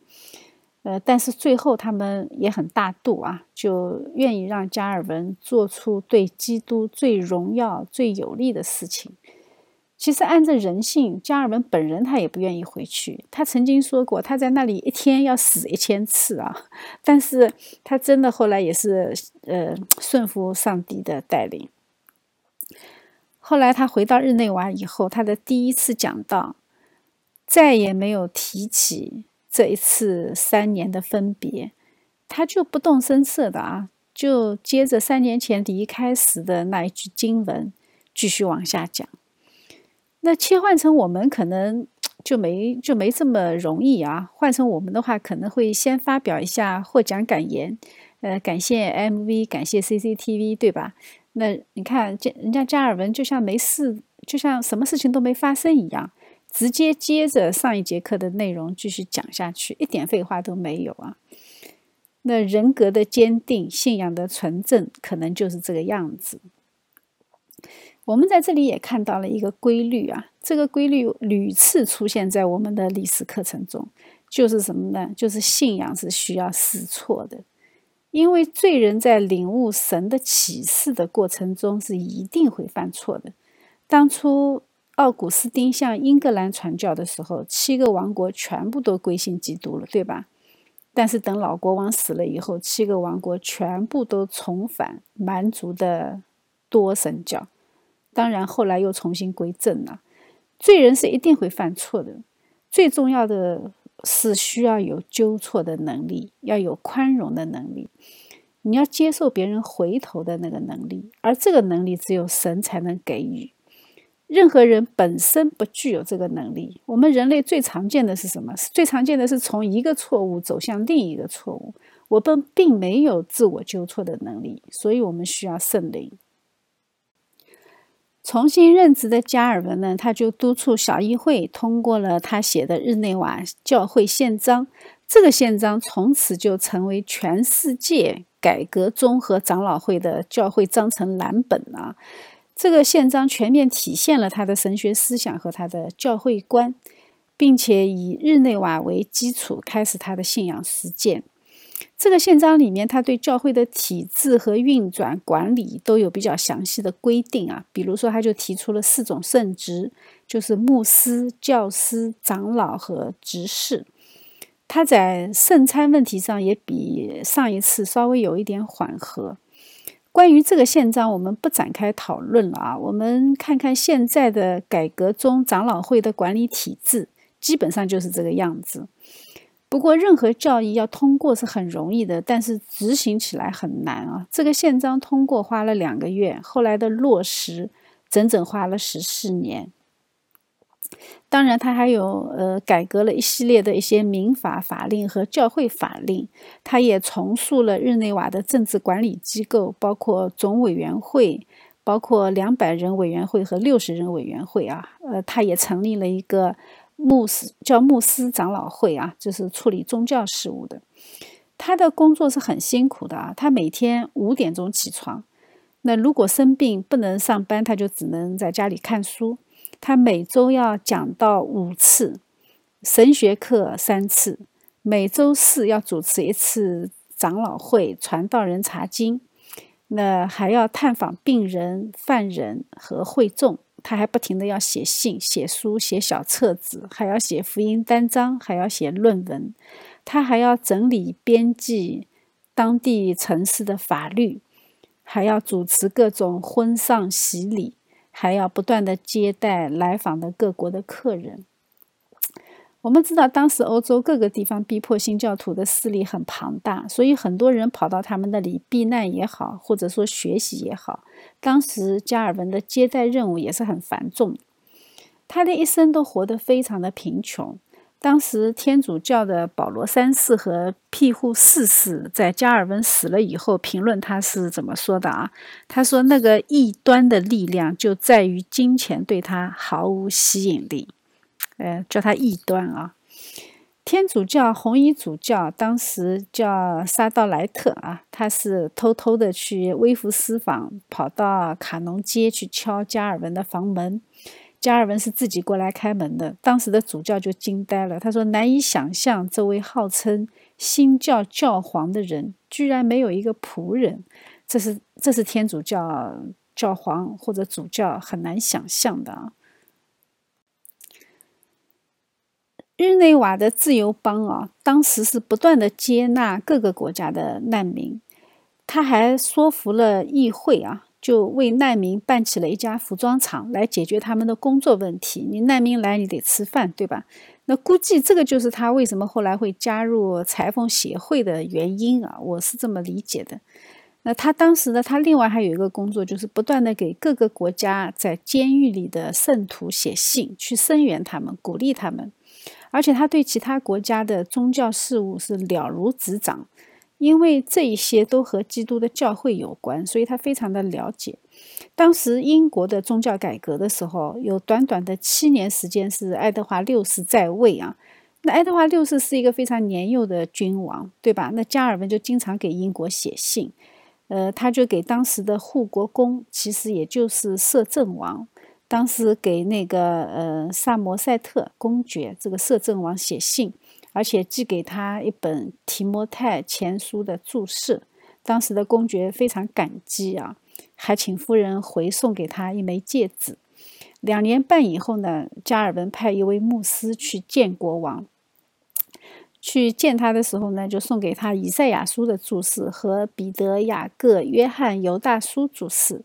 呃，但是最后他们也很大度啊，就愿意让加尔文做出对基督最荣耀、最有利的事情。其实按照人性，加尔文本人他也不愿意回去。他曾经说过，他在那里一天要死一千次啊！但是他真的后来也是呃顺服上帝的带领。后来他回到日内瓦以后，他的第一次讲道再也没有提起这一次三年的分别，他就不动声色的啊，就接着三年前离开时的那一句经文继续往下讲。那切换成我们可能就没就没这么容易啊！换成我们的话，可能会先发表一下获奖感言，呃，感谢 MV，感谢 CCTV，对吧？那你看，这人家加尔文就像没事，就像什么事情都没发生一样，直接接着上一节课的内容继续讲下去，一点废话都没有啊！那人格的坚定，信仰的纯正，可能就是这个样子。我们在这里也看到了一个规律啊，这个规律屡次出现在我们的历史课程中，就是什么呢？就是信仰是需要试错的，因为罪人在领悟神的启示的过程中是一定会犯错的。当初奥古斯丁向英格兰传教的时候，七个王国全部都归信基督了，对吧？但是等老国王死了以后，七个王国全部都重返蛮族的多神教。当然，后来又重新归正了。罪人是一定会犯错的，最重要的是需要有纠错的能力，要有宽容的能力，你要接受别人回头的那个能力，而这个能力只有神才能给予。任何人本身不具有这个能力。我们人类最常见的是什么？最常见的是从一个错误走向另一个错误。我们并没有自我纠错的能力，所以我们需要圣灵。重新任职的加尔文呢，他就督促小议会通过了他写的日内瓦教会宪章。这个宪章从此就成为全世界改革综合长老会的教会章程蓝本啊。这个宪章全面体现了他的神学思想和他的教会观，并且以日内瓦为基础开始他的信仰实践。这个宪章里面，他对教会的体制和运转管理都有比较详细的规定啊。比如说，他就提出了四种圣职，就是牧师、教师、长老和执事。他在圣餐问题上也比上一次稍微有一点缓和。关于这个宪章，我们不展开讨论了啊。我们看看现在的改革中长老会的管理体制，基本上就是这个样子。不过，任何教义要通过是很容易的，但是执行起来很难啊。这个宪章通过花了两个月，后来的落实整整花了十四年。当然，他还有呃改革了一系列的一些民法法令和教会法令，他也重塑了日内瓦的政治管理机构，包括总委员会，包括两百人委员会和六十人委员会啊。呃，他也成立了一个牧师叫牧师长老会啊，就是处理宗教事务的。他的工作是很辛苦的啊，他每天五点钟起床，那如果生病不能上班，他就只能在家里看书。他每周要讲到五次神学课三次，每周四要主持一次长老会传道人查经，那还要探访病人、犯人和会众。他还不停的要写信、写书、写小册子，还要写福音单章，还要写论文。他还要整理编辑当地城市的法律，还要主持各种婚丧喜礼。还要不断的接待来访的各国的客人。我们知道，当时欧洲各个地方逼迫新教徒的势力很庞大，所以很多人跑到他们那里避难也好，或者说学习也好。当时加尔文的接待任务也是很繁重，他的一生都活得非常的贫穷。当时天主教的保罗三世和庇护四世在加尔文死了以后评论他是怎么说的啊？他说：“那个异端的力量就在于金钱对他毫无吸引力。”呃，叫他异端啊。天主教红衣主教当时叫沙道莱特啊，他是偷偷的去微服私访，跑到卡农街去敲加尔文的房门。加尔文是自己过来开门的，当时的主教就惊呆了。他说：“难以想象，这位号称新教教皇的人，居然没有一个仆人。这是这是天主教教皇或者主教很难想象的啊。”日内瓦的自由邦啊，当时是不断的接纳各个国家的难民，他还说服了议会啊。就为难民办起了一家服装厂，来解决他们的工作问题。你难民来，你得吃饭，对吧？那估计这个就是他为什么后来会加入裁缝协会的原因啊，我是这么理解的。那他当时呢，他另外还有一个工作，就是不断的给各个国家在监狱里的圣徒写信，去声援他们，鼓励他们。而且他对其他国家的宗教事务是了如指掌。因为这一些都和基督的教会有关，所以他非常的了解。当时英国的宗教改革的时候，有短短的七年时间是爱德华六世在位啊。那爱德华六世是一个非常年幼的君王，对吧？那加尔文就经常给英国写信，呃，他就给当时的护国公，其实也就是摄政王，当时给那个呃萨摩塞特公爵这个摄政王写信。而且寄给他一本《提摩太前书》的注释，当时的公爵非常感激啊，还请夫人回送给他一枚戒指。两年半以后呢，加尔文派一位牧师去见国王，去见他的时候呢，就送给他《以赛亚书》的注释和《彼得、雅各、约翰、犹大书》注释。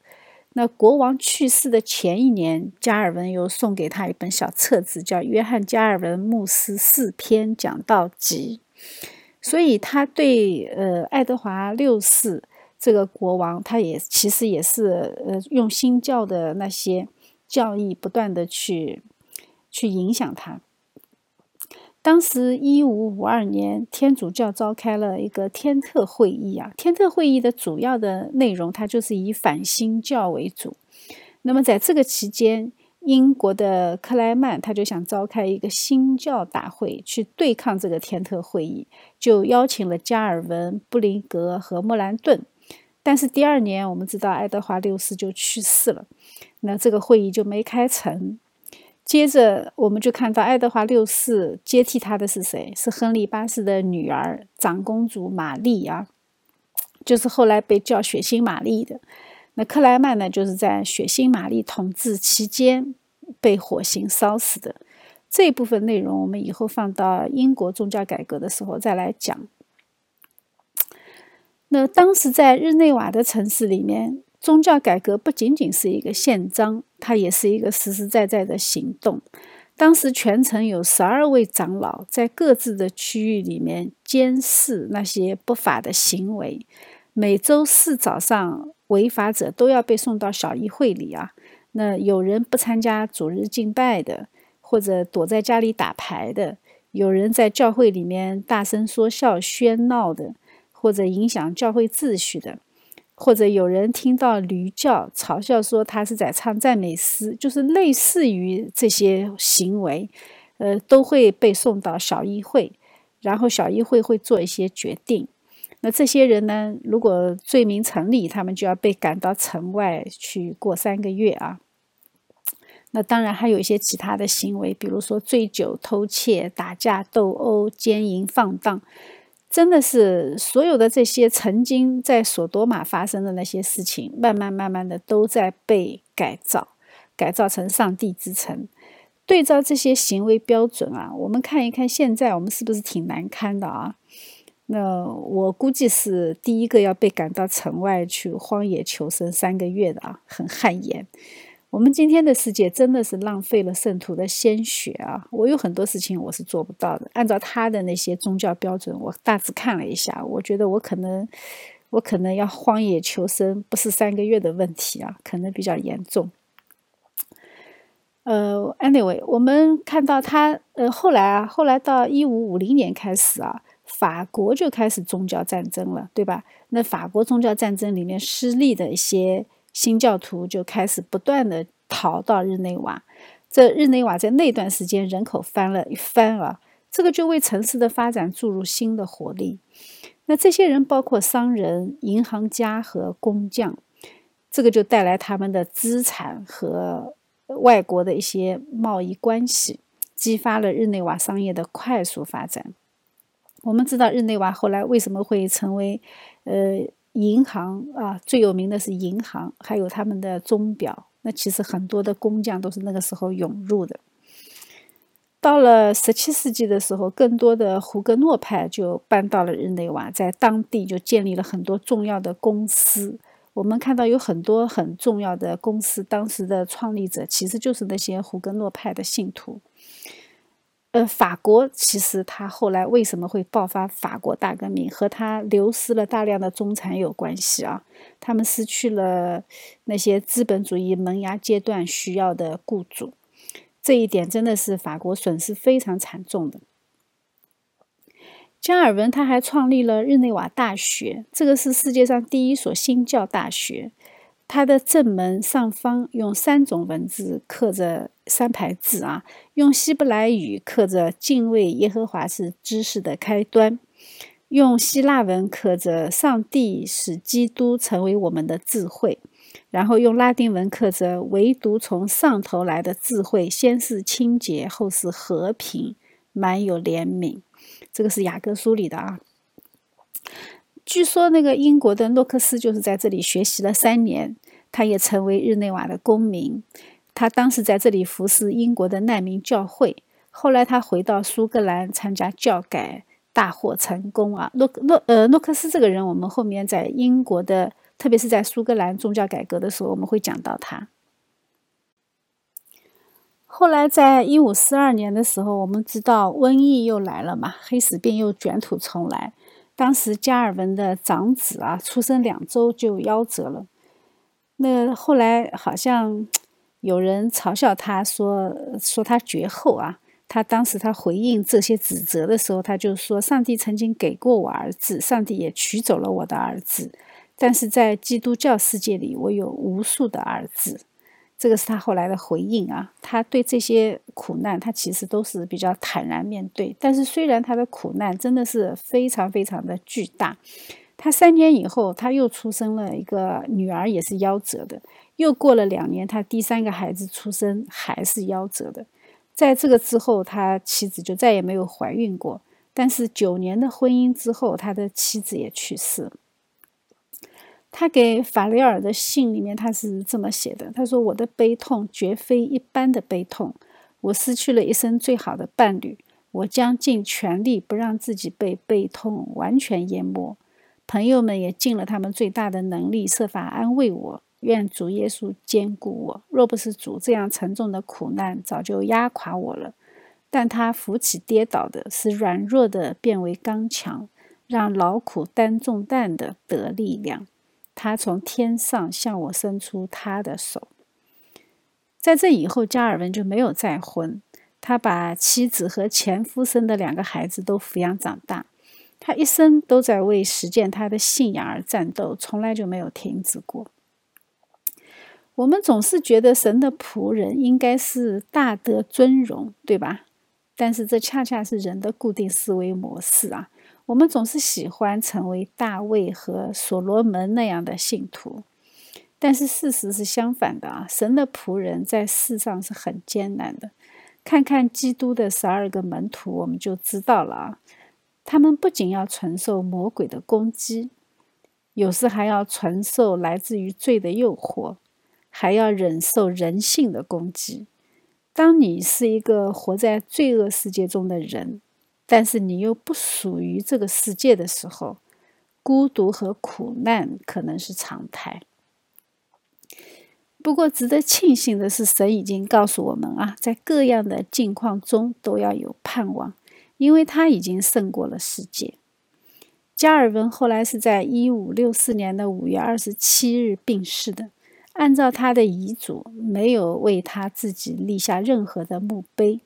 那国王去世的前一年，加尔文又送给他一本小册子，叫《约翰·加尔文牧师四篇讲道集》。所以他对呃爱德华六世这个国王，他也其实也是呃用新教的那些教义不断的去去影响他。当时一五五二年，天主教召开了一个天特会议啊。天特会议的主要的内容，它就是以反新教为主。那么在这个期间，英国的克莱曼他就想召开一个新教大会去对抗这个天特会议，就邀请了加尔文、布林格和莫兰顿。但是第二年，我们知道爱德华六世就去世了，那这个会议就没开成。接着，我们就看到爱德华六世接替他的是谁？是亨利八世的女儿长公主玛丽啊，就是后来被叫血腥玛丽的。那克莱曼呢，就是在血腥玛丽统治期间被火刑烧死的。这部分内容，我们以后放到英国宗教改革的时候再来讲。那当时在日内瓦的城市里面。宗教改革不仅仅是一个宪章，它也是一个实实在在的行动。当时全城有十二位长老在各自的区域里面监视那些不法的行为。每周四早上，违法者都要被送到小议会里啊。那有人不参加主日敬拜的，或者躲在家里打牌的，有人在教会里面大声说笑喧闹的，或者影响教会秩序的。或者有人听到驴叫，嘲笑说他是在唱赞美诗，就是类似于这些行为，呃，都会被送到小议会，然后小议会会做一些决定。那这些人呢，如果罪名成立，他们就要被赶到城外去过三个月啊。那当然还有一些其他的行为，比如说醉酒、偷窃、打架、斗殴、奸淫、放荡。真的是所有的这些曾经在索多玛发生的那些事情，慢慢慢慢的都在被改造，改造成上帝之城。对照这些行为标准啊，我们看一看现在我们是不是挺难堪的啊？那我估计是第一个要被赶到城外去荒野求生三个月的啊，很汗颜。我们今天的世界真的是浪费了圣徒的鲜血啊！我有很多事情我是做不到的。按照他的那些宗教标准，我大致看了一下，我觉得我可能，我可能要荒野求生，不是三个月的问题啊，可能比较严重。呃，anyway，我们看到他，呃，后来啊，后来到一五五零年开始啊，法国就开始宗教战争了，对吧？那法国宗教战争里面失利的一些。新教徒就开始不断的逃到日内瓦，这日内瓦在那段时间人口翻了一番啊，这个就为城市的发展注入新的活力。那这些人包括商人、银行家和工匠，这个就带来他们的资产和外国的一些贸易关系，激发了日内瓦商业的快速发展。我们知道日内瓦后来为什么会成为，呃。银行啊，最有名的是银行，还有他们的钟表。那其实很多的工匠都是那个时候涌入的。到了十七世纪的时候，更多的胡格诺派就搬到了日内瓦，在当地就建立了很多重要的公司。我们看到有很多很重要的公司，当时的创立者其实就是那些胡格诺派的信徒。呃，法国其实它后来为什么会爆发法国大革命，和它流失了大量的中产有关系啊。他们失去了那些资本主义萌芽阶段需要的雇主，这一点真的是法国损失非常惨重的。加尔文他还创立了日内瓦大学，这个是世界上第一所新教大学。它的正门上方用三种文字刻着三排字啊，用希伯来语刻着“敬畏耶和华是知识的开端”，用希腊文刻着“上帝使基督成为我们的智慧”，然后用拉丁文刻着“唯独从上头来的智慧，先是清洁，后是和平，满有怜悯”。这个是雅各书里的啊。据说那个英国的诺克斯就是在这里学习了三年，他也成为日内瓦的公民。他当时在这里服侍英国的难民教会，后来他回到苏格兰参加教改，大获成功啊。诺诺呃诺克斯这个人，我们后面在英国的，特别是在苏格兰宗教改革的时候，我们会讲到他。后来在一五四二年的时候，我们知道瘟疫又来了嘛，黑死病又卷土重来。当时加尔文的长子啊，出生两周就夭折了。那后来好像有人嘲笑他说说他绝后啊。他当时他回应这些指责的时候，他就说：“上帝曾经给过我儿子，上帝也取走了我的儿子。但是在基督教世界里，我有无数的儿子。”这个是他后来的回应啊。他对这些苦难，他其实都是比较坦然面对。但是虽然他的苦难真的是非常非常的巨大，他三年以后他又出生了一个女儿，也是夭折的。又过了两年，他第三个孩子出生还是夭折的。在这个之后，他妻子就再也没有怀孕过。但是九年的婚姻之后，他的妻子也去世。他给法雷尔的信里面，他是这么写的：“他说，我的悲痛绝非一般的悲痛，我失去了一生最好的伴侣，我将尽全力不让自己被悲痛完全淹没。朋友们也尽了他们最大的能力，设法安慰我。愿主耶稣兼顾我。若不是主，这样沉重的苦难早就压垮我了。但他扶起跌倒的，使软弱的变为刚强，让劳苦担重担的得力量。”他从天上向我伸出他的手。在这以后，加尔文就没有再婚。他把妻子和前夫生的两个孩子都抚养长大。他一生都在为实践他的信仰而战斗，从来就没有停止过。我们总是觉得神的仆人应该是大得尊荣，对吧？但是这恰恰是人的固定思维模式啊。我们总是喜欢成为大卫和所罗门那样的信徒，但是事实是相反的啊！神的仆人在世上是很艰难的。看看基督的十二个门徒，我们就知道了啊！他们不仅要承受魔鬼的攻击，有时还要承受来自于罪的诱惑，还要忍受人性的攻击。当你是一个活在罪恶世界中的人，但是你又不属于这个世界的时候，孤独和苦难可能是常态。不过，值得庆幸的是，神已经告诉我们啊，在各样的境况中都要有盼望，因为他已经胜过了世界。加尔文后来是在一五六四年的五月二十七日病逝的。按照他的遗嘱，没有为他自己立下任何的墓碑，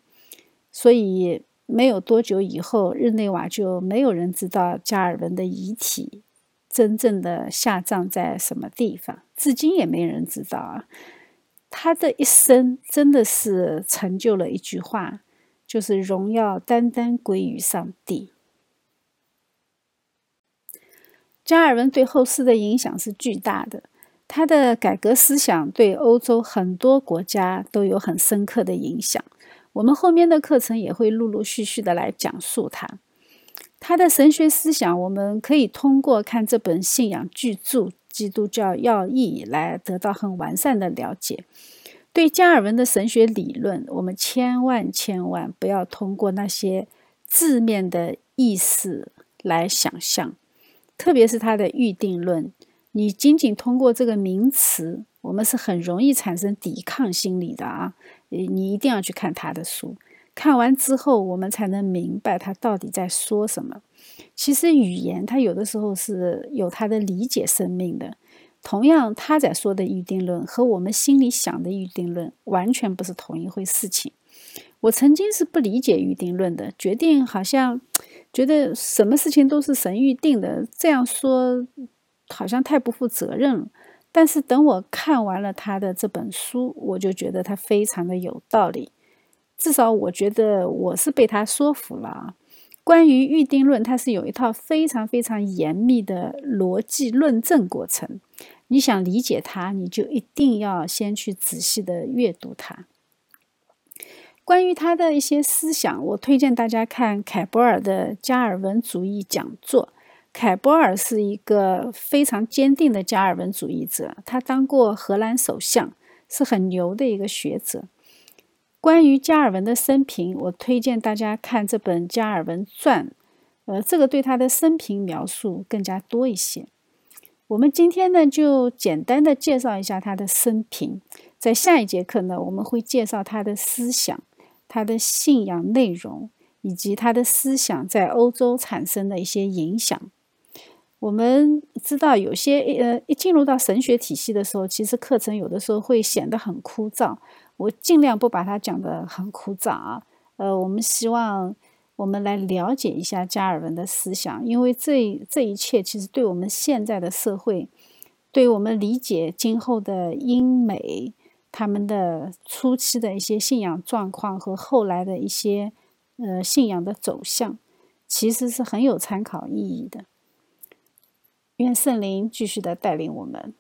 所以。没有多久以后，日内瓦就没有人知道加尔文的遗体真正的下葬在什么地方，至今也没人知道啊。他的一生真的是成就了一句话，就是荣耀单单归于上帝。加尔文对后世的影响是巨大的，他的改革思想对欧洲很多国家都有很深刻的影响。我们后面的课程也会陆陆续续的来讲述他，他的神学思想，我们可以通过看这本信仰巨著《基督教要义》来得到很完善的了解。对加尔文的神学理论，我们千万千万不要通过那些字面的意思来想象，特别是他的预定论，你仅仅通过这个名词，我们是很容易产生抵抗心理的啊。你一定要去看他的书，看完之后，我们才能明白他到底在说什么。其实语言，它有的时候是有它的理解生命的。同样，他在说的预定论和我们心里想的预定论完全不是同一回事情。我曾经是不理解预定论的，决定好像觉得什么事情都是神预定的，这样说好像太不负责任了。但是等我看完了他的这本书，我就觉得他非常的有道理。至少我觉得我是被他说服了啊。关于预定论，它是有一套非常非常严密的逻辑论证过程。你想理解它，你就一定要先去仔细的阅读它。关于他的一些思想，我推荐大家看凯博尔的加尔文主义讲座。凯波尔是一个非常坚定的加尔文主义者，他当过荷兰首相，是很牛的一个学者。关于加尔文的生平，我推荐大家看这本《加尔文传》，呃，这个对他的生平描述更加多一些。我们今天呢，就简单的介绍一下他的生平，在下一节课呢，我们会介绍他的思想、他的信仰内容，以及他的思想在欧洲产生的一些影响。我们知道有些呃一进入到神学体系的时候其实课程有的时候会显得很枯燥我尽量不把它讲得很枯燥啊。呃我们希望我们来了解一下加尔文的思想因为这这一切其实对我们现在的社会对我们理解今后的英美他们的初期的一些信仰状况和后来的一些呃信仰的走向其实是很有参考意义的。愿圣灵继续的带领我们。